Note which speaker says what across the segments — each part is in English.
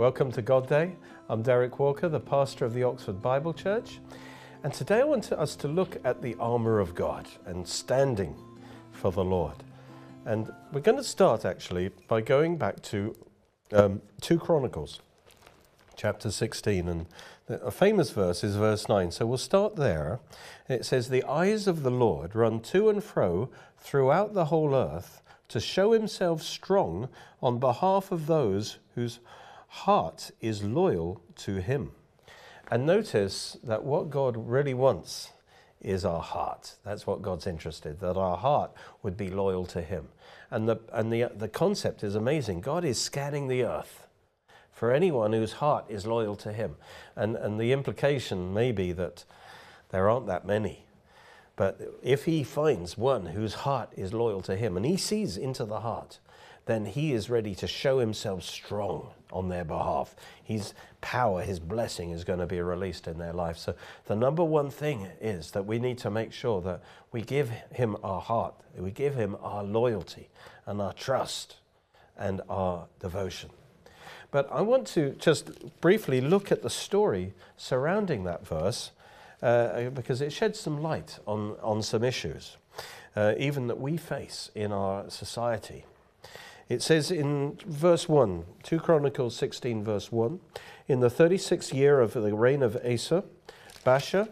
Speaker 1: Welcome to God Day. I'm Derek Walker, the pastor of the Oxford Bible Church. And today I want us to look at the armour of God and standing for the Lord. And we're going to start actually by going back to um, 2 Chronicles, chapter 16. And a famous verse is verse 9. So we'll start there. It says, The eyes of the Lord run to and fro throughout the whole earth to show himself strong on behalf of those whose heart is loyal to him. And notice that what God really wants is our heart. That's what God's interested, that our heart would be loyal to him. And the, and the, the concept is amazing. God is scanning the earth for anyone whose heart is loyal to him. And, and the implication may be that there aren't that many. But if he finds one whose heart is loyal to him and he sees into the heart, then he is ready to show himself strong on their behalf. His power, his blessing is going to be released in their life. So, the number one thing is that we need to make sure that we give him our heart, we give him our loyalty and our trust and our devotion. But I want to just briefly look at the story surrounding that verse uh, because it sheds some light on, on some issues, uh, even that we face in our society. It says in verse 1, 2 Chronicles 16, verse 1 In the 36th year of the reign of Asa, Baasha,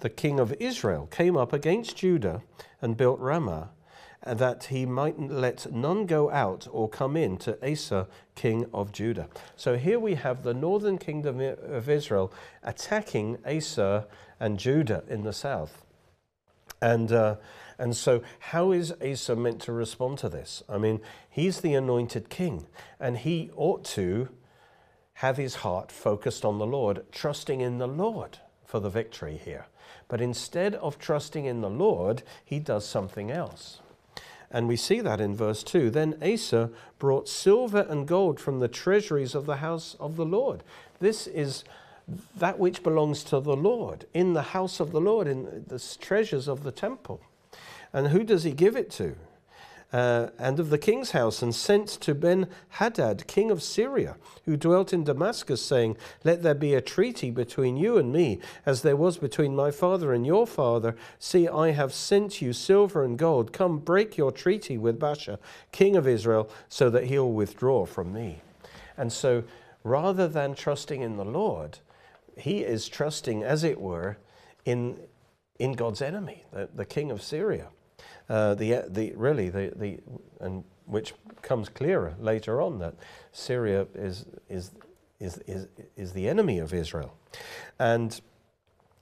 Speaker 1: the king of Israel, came up against Judah and built Ramah, that he might let none go out or come in to Asa, king of Judah. So here we have the northern kingdom of Israel attacking Asa and Judah in the south. And uh, and so, how is Asa meant to respond to this? I mean, he's the anointed king, and he ought to have his heart focused on the Lord, trusting in the Lord for the victory here. But instead of trusting in the Lord, he does something else. And we see that in verse 2. Then Asa brought silver and gold from the treasuries of the house of the Lord. This is that which belongs to the Lord, in the house of the Lord, in the treasures of the temple. And who does he give it to? Uh, and of the king's house, and sent to Ben Hadad, king of Syria, who dwelt in Damascus, saying, Let there be a treaty between you and me, as there was between my father and your father. See, I have sent you silver and gold. Come, break your treaty with Baasha, king of Israel, so that he'll withdraw from me. And so, rather than trusting in the Lord, he is trusting, as it were, in, in God's enemy, the, the king of Syria. Uh, the, the, really, the, the, and which comes clearer later on that Syria is, is, is, is, is the enemy of Israel. And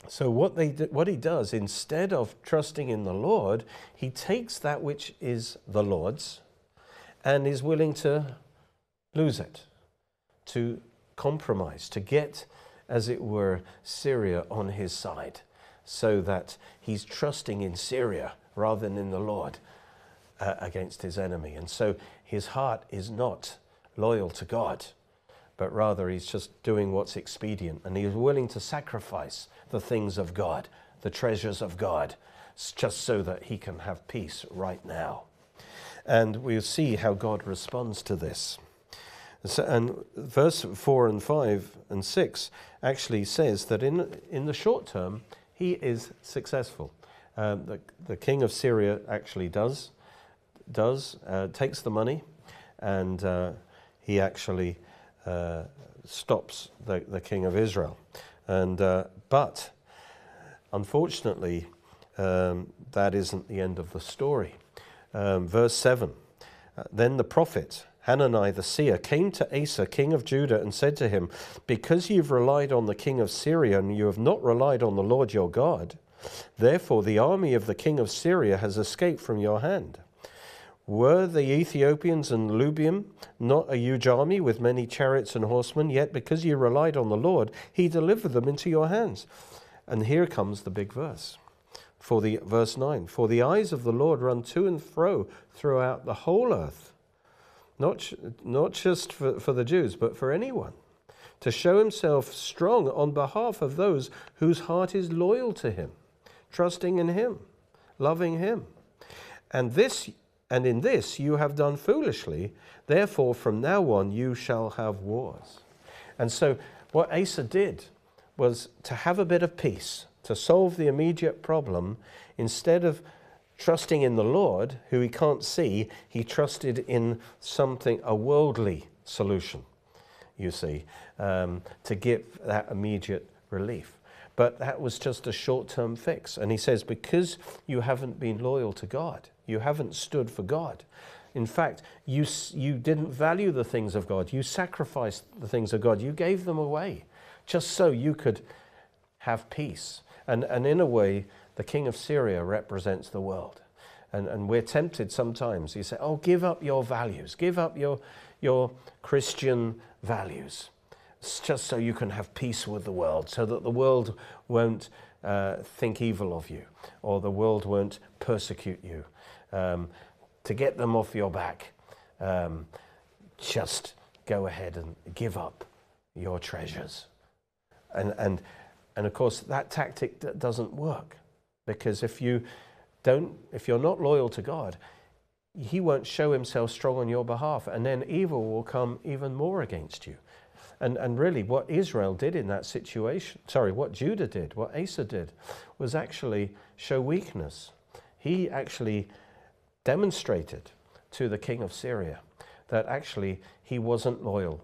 Speaker 1: so what, they what he does, instead of trusting in the Lord, he takes that which is the Lord's and is willing to lose it, to compromise, to get, as it were, Syria on his side, so that he's trusting in Syria rather than in the Lord uh, against his enemy. And so his heart is not loyal to God, but rather he's just doing what's expedient. And he's willing to sacrifice the things of God, the treasures of God, just so that he can have peace right now. And we'll see how God responds to this. So, and verse 4 and 5 and 6 actually says that in, in the short term, he is successful um, the, the king of Syria actually does, does uh, takes the money and uh, he actually uh, stops the, the king of Israel. And, uh, but unfortunately, um, that isn't the end of the story. Um, verse 7 uh, Then the prophet Hanani the seer came to Asa, king of Judah, and said to him, Because you've relied on the king of Syria and you have not relied on the Lord your God, Therefore, the army of the king of Syria has escaped from your hand. Were the Ethiopians and Lubiim not a huge army with many chariots and horsemen? Yet, because you relied on the Lord, he delivered them into your hands. And here comes the big verse. For the verse 9 For the eyes of the Lord run to and fro throughout the whole earth, not, not just for, for the Jews, but for anyone, to show himself strong on behalf of those whose heart is loyal to him trusting in Him, loving Him. And this And in this you have done foolishly. Therefore, from now on you shall have wars. And so, what Asa did was to have a bit of peace, to solve the immediate problem, instead of trusting in the Lord, who he can't see, he trusted in something, a worldly solution, you see, um, to give that immediate relief. But that was just a short term fix. And he says, because you haven't been loyal to God, you haven't stood for God. In fact, you, you didn't value the things of God. You sacrificed the things of God. You gave them away just so you could have peace. And, and in a way, the king of Syria represents the world. And, and we're tempted sometimes. You say, oh, give up your values, give up your, your Christian values, just so you can have peace with the world, so that the world won't uh, think evil of you or the world won't persecute you. Um, to get them off your back, um, just go ahead and give up your treasures. And, and, and of course, that tactic doesn't work because if you don't, if you're not loyal to God, he won't show himself strong on your behalf, and then evil will come even more against you. And, and really, what Israel did in that situation, sorry, what Judah did, what Asa did, was actually show weakness. He actually demonstrated to the king of Syria that actually he wasn't loyal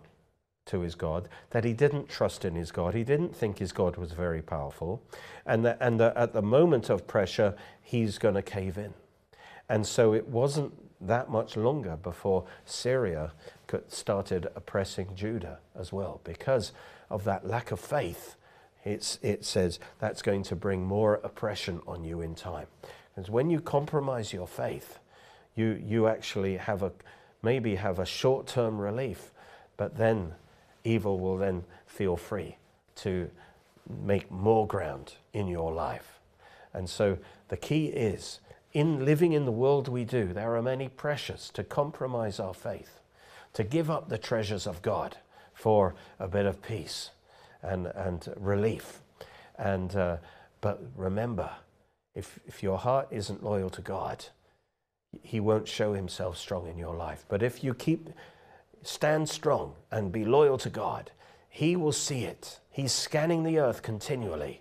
Speaker 1: to his God, that he didn't trust in his God, he didn't think his God was very powerful, and that, and that at the moment of pressure, he's going to cave in. And so it wasn't that much longer before Syria started oppressing Judah as well. Because of that lack of faith, it's, it says that's going to bring more oppression on you in time. Because when you compromise your faith, you, you actually have a, maybe have a short term relief, but then evil will then feel free to make more ground in your life. And so the key is in living in the world we do, there are many pressures to compromise our faith, to give up the treasures of God for a bit of peace and, and relief. And, uh, but remember, if, if your heart isn't loyal to God, He won't show Himself strong in your life. But if you keep stand strong and be loyal to God, He will see it. He's scanning the earth continually,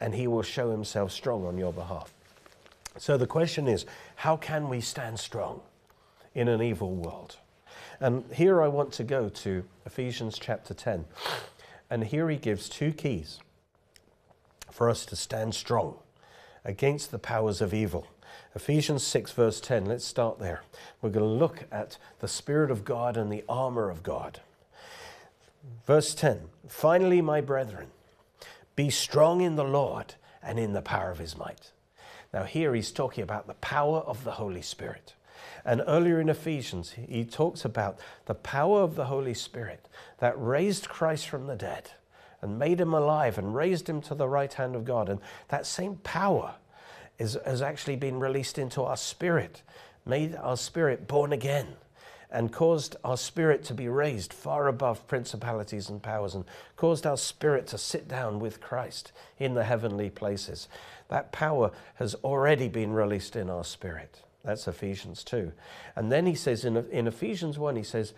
Speaker 1: and He will show Himself strong on your behalf. So the question is how can we stand strong in an evil world? And here I want to go to Ephesians chapter 10. And here he gives two keys for us to stand strong against the powers of evil. Ephesians 6, verse 10, let's start there. We're going to look at the Spirit of God and the armor of God. Verse 10 Finally, my brethren, be strong in the Lord and in the power of his might. Now, here he's talking about the power of the Holy Spirit. And earlier in Ephesians, he talks about the power of the Holy Spirit that raised Christ from the dead and made him alive and raised him to the right hand of God. And that same power is, has actually been released into our spirit, made our spirit born again, and caused our spirit to be raised far above principalities and powers, and caused our spirit to sit down with Christ in the heavenly places. That power has already been released in our spirit. That's Ephesians 2. And then he says in, in Ephesians 1, he says,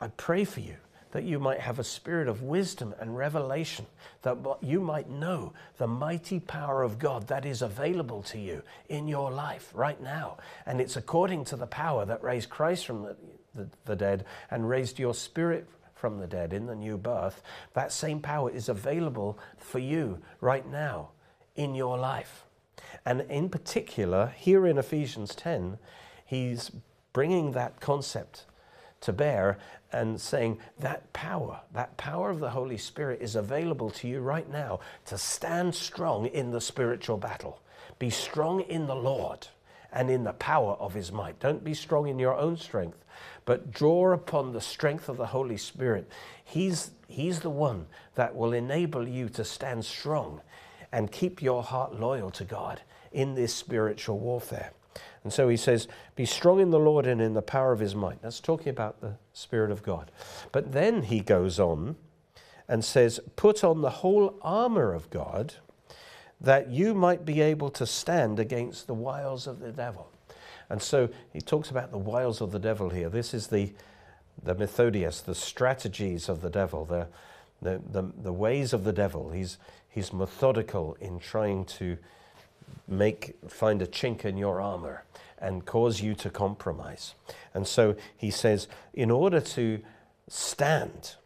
Speaker 1: I pray for you that you might have a spirit of wisdom and revelation, that you might know the mighty power of God that is available to you in your life right now. And it's according to the power that raised Christ from the, the, the dead and raised your spirit from the dead in the new birth. That same power is available for you right now in your life. And in particular, here in Ephesians 10, he's bringing that concept to bear and saying that power, that power of the Holy Spirit is available to you right now to stand strong in the spiritual battle. Be strong in the Lord and in the power of his might. Don't be strong in your own strength, but draw upon the strength of the Holy Spirit. He's, he's the one that will enable you to stand strong and keep your heart loyal to God in this spiritual warfare. And so he says, Be strong in the Lord and in the power of his might. That's talking about the Spirit of God. But then he goes on and says, Put on the whole armor of God that you might be able to stand against the wiles of the devil. And so he talks about the wiles of the devil here. This is the, the methodeia, the strategies of the devil, the, the, the, the ways of the devil. He's, he's methodical in trying to make, find a chink in your armor and cause you to compromise. And so he says, in order to stand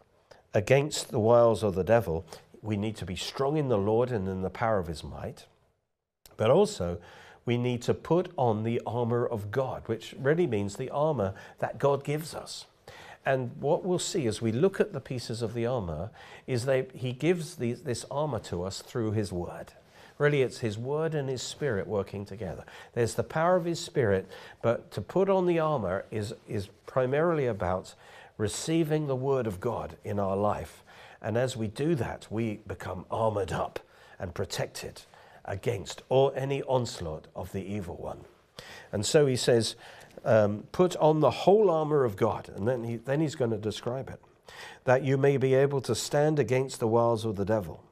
Speaker 1: against the wiles of the devil, we need to be strong in the Lord and in the power of his might. But also, we need to put on the armor of God, which really means the armor that God gives us. And what we'll see as we look at the pieces of the armor is that he gives this armor to us through his word. Really, it's his word and his spirit working together. There's the power of his spirit, but to put on the armor is, is primarily about receiving the word of God in our life. And as we do that, we become armored up and protected against or any onslaught of the evil one. And so he says, um, put on the whole armor of God. And then, he, then he's going to describe it that you may be able to stand against the wiles of the devil.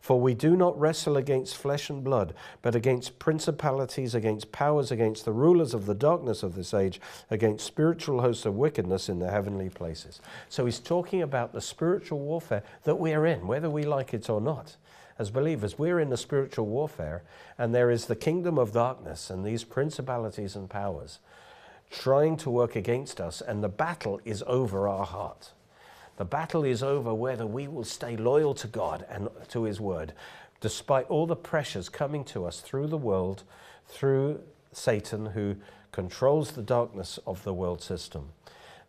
Speaker 1: For we do not wrestle against flesh and blood, but against principalities, against powers, against the rulers of the darkness of this age, against spiritual hosts of wickedness in the heavenly places. So he's talking about the spiritual warfare that we're in, whether we like it or not as believers. We're in the spiritual warfare, and there is the kingdom of darkness and these principalities and powers trying to work against us, and the battle is over our heart. The battle is over whether we will stay loyal to God and to His Word, despite all the pressures coming to us through the world, through Satan, who controls the darkness of the world system.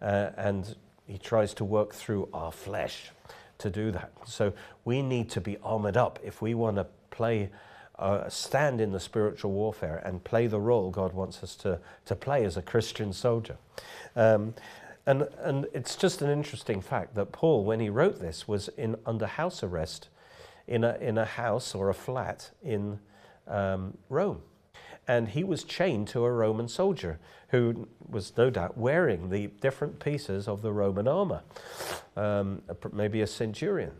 Speaker 1: Uh, and he tries to work through our flesh to do that. So we need to be armored up if we want to play, uh, stand in the spiritual warfare and play the role God wants us to, to play as a Christian soldier. Um, and, and it's just an interesting fact that Paul, when he wrote this, was in, under house arrest in a, in a house or a flat in um, Rome and he was chained to a Roman soldier who was no doubt wearing the different pieces of the Roman armor, um, maybe a centurion.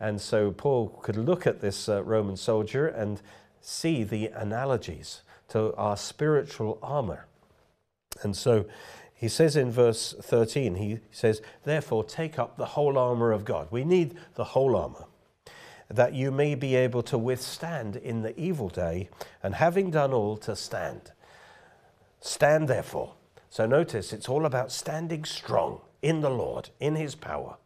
Speaker 1: And so Paul could look at this uh, Roman soldier and see the analogies to our spiritual armor. And so he says in verse 13, he says, Therefore, take up the whole armor of God. We need the whole armor that you may be able to withstand in the evil day, and having done all, to stand. Stand therefore. So notice it's all about standing strong in the Lord, in his power.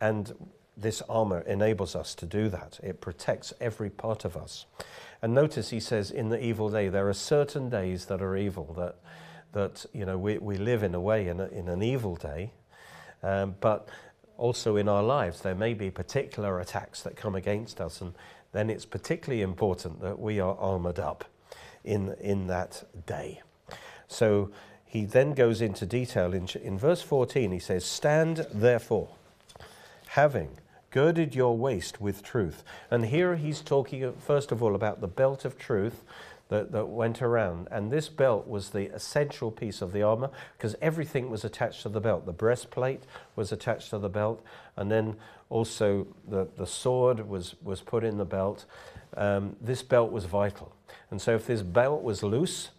Speaker 1: And this armor enables us to do that. It protects every part of us. And notice he says, in the evil day, there are certain days that are evil, that, that you know, we, we live in a way in, a, in an evil day. Um, but also in our lives, there may be particular attacks that come against us, and then it's particularly important that we are armored up in, in that day. So he then goes into detail. In, in verse 14, he says, Stand therefore, having girded your waist with truth. And here he's talking, first of all, about the belt of truth that, that went around. And this belt was the essential piece of the armor because everything was attached to the belt. The breastplate was attached to the belt, and then also the, the sword was, was put in the belt. Um, this belt was vital. And so if this belt was loose,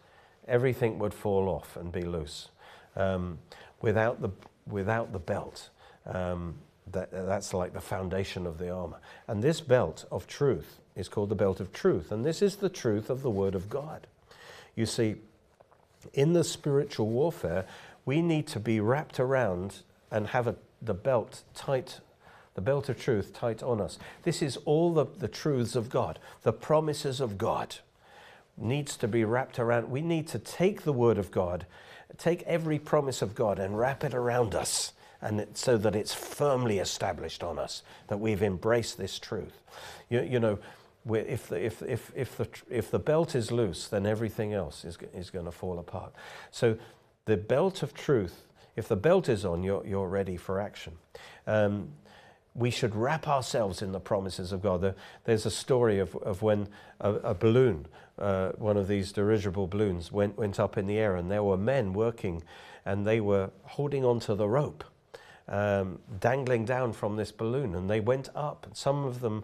Speaker 1: everything would fall off and be loose. Um, without, the, without the belt, um, that, uh, that's like the foundation of the armor. And this belt of truth is called the belt of truth. And this is the truth of the Word of God. You see, in the spiritual warfare, we need to be wrapped around and have a, the belt tight, the belt of truth tight on us. This is all the, the truths of God, the promises of God needs to be wrapped around. We need to take the Word of God, take every promise of God and wrap it around us and so that it's firmly established on us that we've embraced this truth. You, you know, if the, if, if, if, the, if the belt is loose, then everything else is, is going to fall apart. So the belt of truth, if the belt is on, you're, you're ready for action. Um, we should wrap ourselves in the promises of God. there's a story of, of when a, a balloon, uh, one of these dirigible balloons, went, went up in the air, and there were men working, and they were holding onto the rope, um, dangling down from this balloon, and they went up. And some of them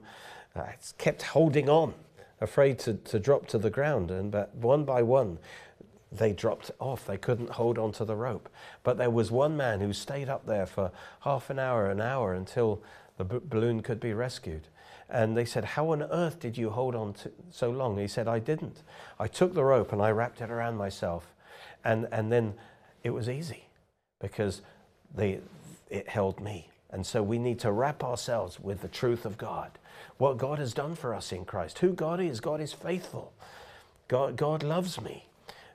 Speaker 1: uh, kept holding on, afraid to, to drop to the ground. And but one by one, they dropped off. They couldn't hold on to the rope. But there was one man who stayed up there for half an hour, an hour until the b- balloon could be rescued. And they said, How on earth did you hold on to so long? He said, I didn't. I took the rope and I wrapped it around myself. And, and then it was easy because they, it held me. And so we need to wrap ourselves with the truth of God, what God has done for us in Christ, who God is. God is faithful. God, God loves me.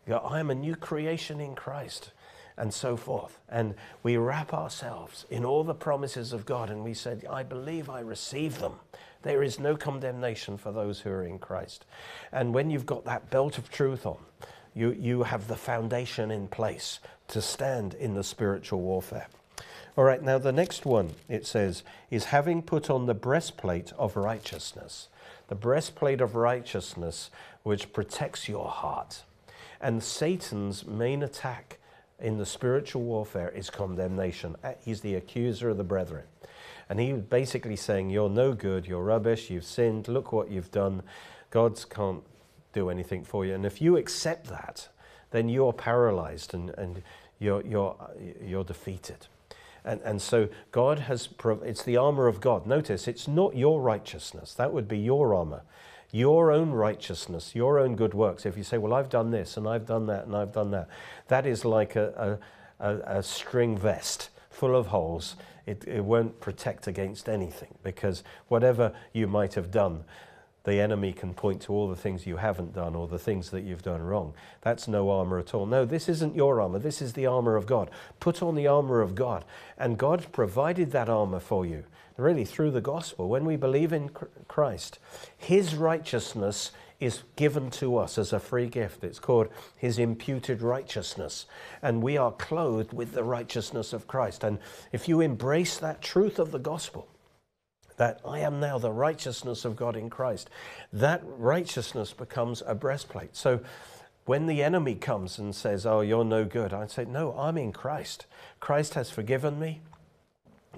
Speaker 1: God, I am a new creation in Christ, and so forth. And we wrap ourselves in all the promises of God, and we said, I believe I receive them. There is no condemnation for those who are in Christ. And when you've got that belt of truth on, you, you have the foundation in place to stand in the spiritual warfare. All right, now the next one it says is having put on the breastplate of righteousness. The breastplate of righteousness, which protects your heart. And Satan's main attack in the spiritual warfare is condemnation. Uh, he's the accuser of the brethren. And he was basically saying, You're no good, you're rubbish, you've sinned, look what you've done. God can't do anything for you. And if you accept that, then you're paralyzed and, and you're, you're, you're defeated. And, and so God has, it's the armor of God. Notice, it's not your righteousness. That would be your armor. Your own righteousness, your own good works. If you say, well, I've done this and I've done that and I've done that, that is like a, a, a, a string vest full of holes. It, it won't protect against anything because whatever you might have done, the enemy can point to all the things you haven't done or the things that you've done wrong. That's no armor at all. No, this isn't your armor. This is the armor of God. Put on the armor of God. And God provided that armor for you, really, through the gospel. When we believe in Christ, His righteousness is given to us as a free gift. It's called His imputed righteousness. And we are clothed with the righteousness of Christ. And if you embrace that truth of the gospel, that I am now the righteousness of God in Christ. That righteousness becomes a breastplate. So when the enemy comes and says, Oh, you're no good, I'd say, No, I'm in Christ. Christ has forgiven me.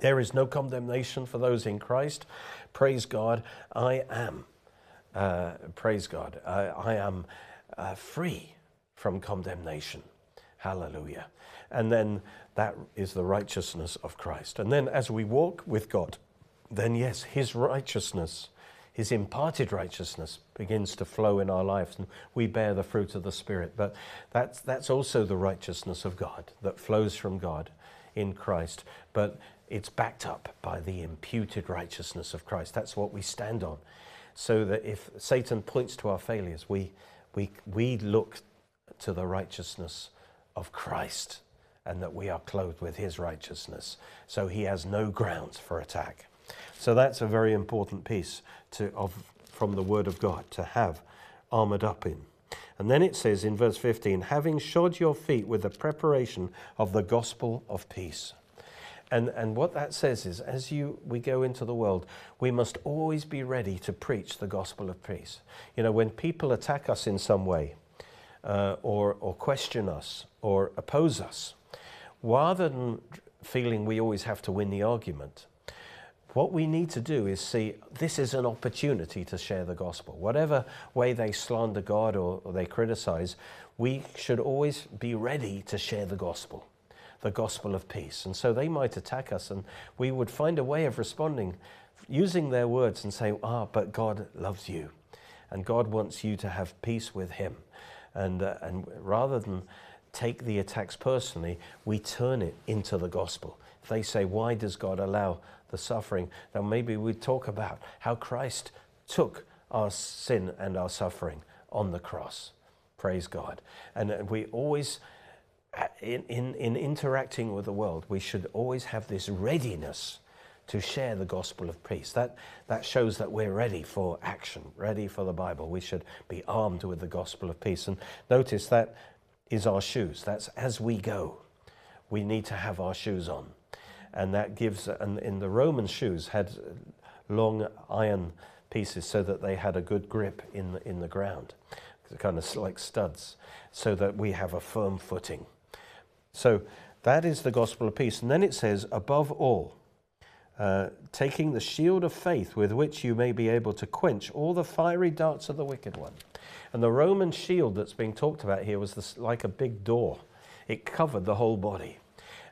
Speaker 1: There is no condemnation for those in Christ. Praise God, I am. Uh, praise God, I, I am uh, free from condemnation. Hallelujah. And then that is the righteousness of Christ. And then as we walk with God, then yes, His righteousness, His imparted righteousness begins to flow in our lives and we bear the fruit of the Spirit. But that's, that's also the righteousness of God that flows from God in Christ. But it's backed up by the imputed righteousness of Christ. That's what we stand on. So that if Satan points to our failures, we, we, we look to the righteousness of Christ and that we are clothed with his righteousness. So he has no grounds for attack. So that's a very important piece to, of, from the Word of God to have armored up in. And then it says in verse 15, having shod your feet with the preparation of the gospel of peace. And, and what that says is, as you, we go into the world, we must always be ready to preach the gospel of peace. You know, when people attack us in some way, uh, or, or question us, or oppose us, rather than feeling we always have to win the argument, what we need to do is see this is an opportunity to share the gospel. Whatever way they slander God or, or they criticize, we should always be ready to share the gospel, the gospel of peace. And so they might attack us, and we would find a way of responding using their words and say, Ah, but God loves you, and God wants you to have peace with Him. And, uh, and rather than take the attacks personally, we turn it into the gospel. They say, Why does God allow the suffering, then maybe we talk about how Christ took our sin and our suffering on the cross. Praise God. And we always, in, in, in interacting with the world, we should always have this readiness to share the gospel of peace. That, that shows that we're ready for action, ready for the Bible. We should be armed with the gospel of peace. And notice that is our shoes. That's as we go. We need to have our shoes on and that gives, and in the Roman shoes had long iron pieces so that they had a good grip in the, in the ground, kind of like studs, so that we have a firm footing. So that is the gospel of peace. And then it says, above all, uh, taking the shield of faith with which you may be able to quench all the fiery darts of the wicked one. And the Roman shield that's being talked about here was this, like a big door, it covered the whole body.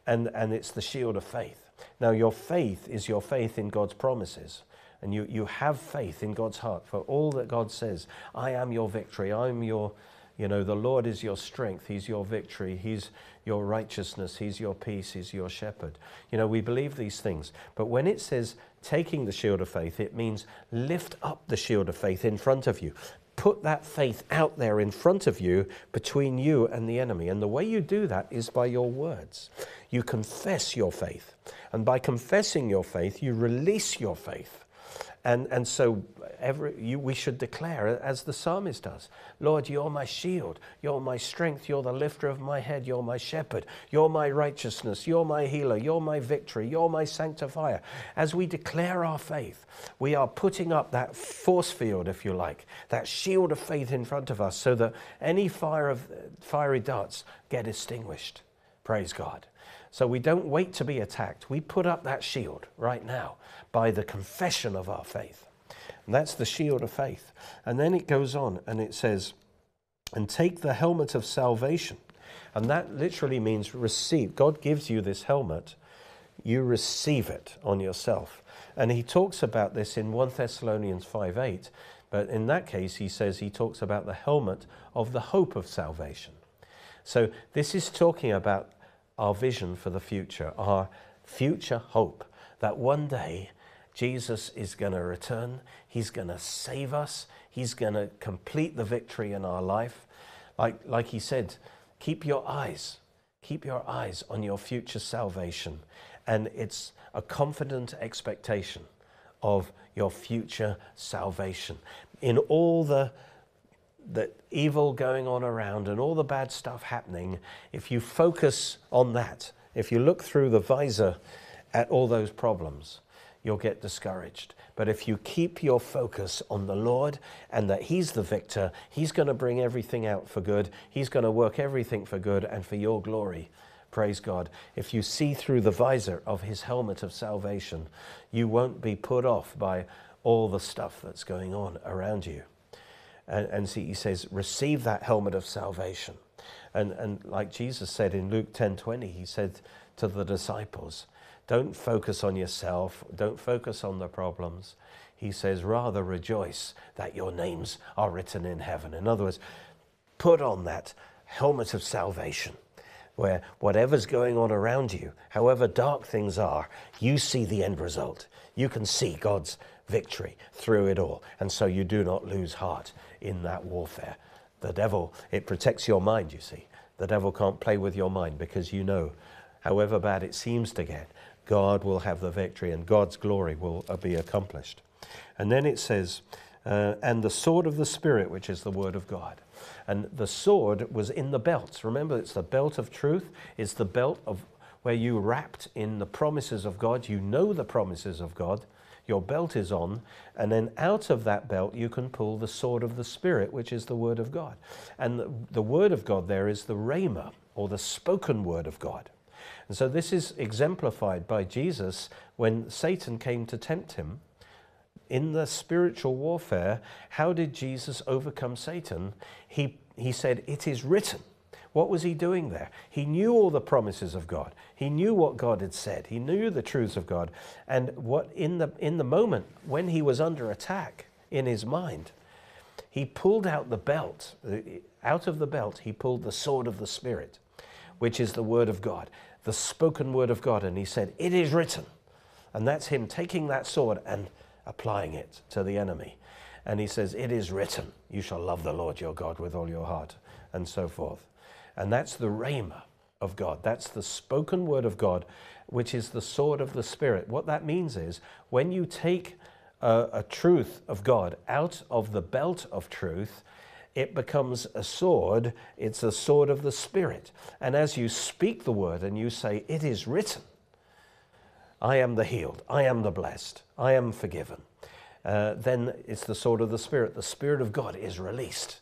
Speaker 1: And, and it's the shield of faith. Now, your faith is your faith in God's promises. And you, you have faith in God's heart for all that God says. I am your victory. I'm your, you know, the Lord is your strength. He's your victory. He's your righteousness. He's your peace. He's your shepherd. You know, we believe these things. But when it says taking the shield of faith, it means lift up the shield of faith in front of you. Put that faith out there in front of you between you and the enemy. And the way you do that is by your words. You confess your faith. And by confessing your faith, you release your faith. And, and so every, you, we should declare, as the psalmist does, Lord, you're my shield, you're my strength, you're the lifter of my head, you're my shepherd, you're my righteousness, you're my healer, you're my victory, you're my sanctifier. As we declare our faith, we are putting up that force field, if you like, that shield of faith in front of us so that any fire of fiery darts get extinguished. Praise God. So we don't wait to be attacked. We put up that shield right now by the confession of our faith. And that's the shield of faith. And then it goes on and it says, and take the helmet of salvation. And that literally means receive. God gives you this helmet, you receive it on yourself. And he talks about this in 1 Thessalonians 5 8. But in that case, he says he talks about the helmet of the hope of salvation. So this is talking about our vision for the future, our future hope that one day Jesus is going to return, He's going to save us, He's going to complete the victory in our life. Like, like He said, keep your eyes, keep your eyes on your future salvation. And it's a confident expectation of your future salvation. In all the the evil going on around and all the bad stuff happening, if you focus on that, if you look through the visor at all those problems, you'll get discouraged. But if you keep your focus on the Lord and that He's the victor, He's going to bring everything out for good, He's going to work everything for good and for your glory. Praise God. If you see through the visor of His helmet of salvation, you won't be put off by all the stuff that's going on around you. And, and see, he says, receive that helmet of salvation. And, and like Jesus said in Luke 10 20, he said to the disciples, don't focus on yourself, don't focus on the problems. He says, rather rejoice that your names are written in heaven. In other words, put on that helmet of salvation where whatever's going on around you, however dark things are, you see the end result. You can see God's victory through it all. And so you do not lose heart in that warfare. The devil, it protects your mind, you see. The devil can't play with your mind because you know, however bad it seems to get, God will have the victory and God's glory will uh, be accomplished. And then it says, uh, and the sword of the Spirit, which is the word of God. And the sword was in the belts. Remember, it's the belt of truth, it's the belt of where you wrapped in the promises of God. You know the promises of God. Your belt is on, and then out of that belt you can pull the sword of the Spirit, which is the Word of God. And the, the Word of God there is the Rhema, or the spoken Word of God. And so this is exemplified by Jesus when Satan came to tempt him. In the spiritual warfare, how did Jesus overcome Satan? He, he said, It is written. What was he doing there? He knew all the promises of God. He knew what God had said. He knew the truths of God. And what in the in the moment when he was under attack in his mind, he pulled out the belt. Out of the belt, he pulled the sword of the Spirit, which is the word of God, the spoken word of God. And he said, It is written. And that's him taking that sword and applying it to the enemy. And he says, It is written, you shall love the Lord your God with all your heart, and so forth. And that's the rhema of God. That's the spoken word of God, which is the sword of the Spirit. What that means is when you take a, a truth of God out of the belt of truth, it becomes a sword. It's a sword of the Spirit. And as you speak the word and you say, It is written, I am the healed, I am the blessed, I am forgiven, uh, then it's the sword of the Spirit. The Spirit of God is released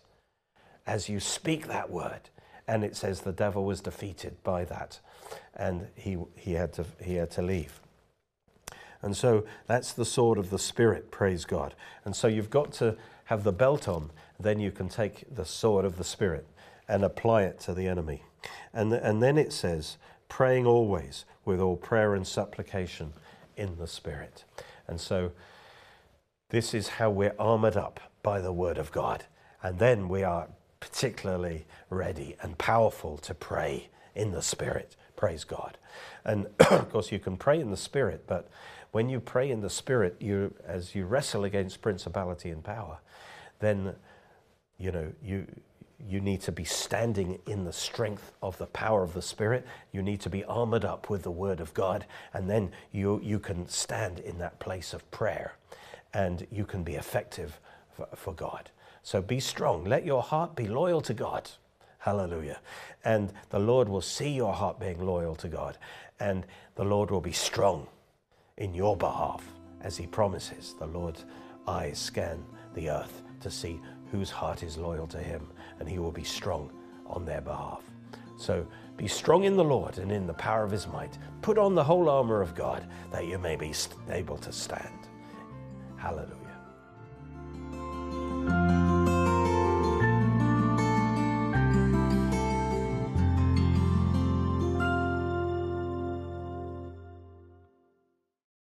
Speaker 1: as you speak that word and it says the devil was defeated by that, and he, he, had, to, he had to leave. And so that's the sword of the Spirit, praise God. And so you've got to have the belt on, then you can take the sword of the Spirit and apply it to the enemy. And, and then it says, praying always with all prayer and supplication in the Spirit. And so this is how we're armored up by the Word of God. And then we are particularly ready and powerful to pray in the Spirit. Praise God. And of course, you can pray in the Spirit, but when you pray in the Spirit, you, as you wrestle against principality and power, then you know you you need to be standing in the strength of the power of the Spirit. You need to be armored up with the Word of God, and then you you can stand in that place of prayer, and you can be effective for, for God. So be strong. Let your heart be loyal to God. Hallelujah. And the Lord will see your heart being loyal to God, and the Lord will be strong in your behalf as He promises. The Lord's eyes scan the earth to see whose heart is loyal to Him, and He will be strong on their behalf. So be strong in the Lord and in the power of His might. Put on the whole armor of God that you may be able to stand. Hallelujah.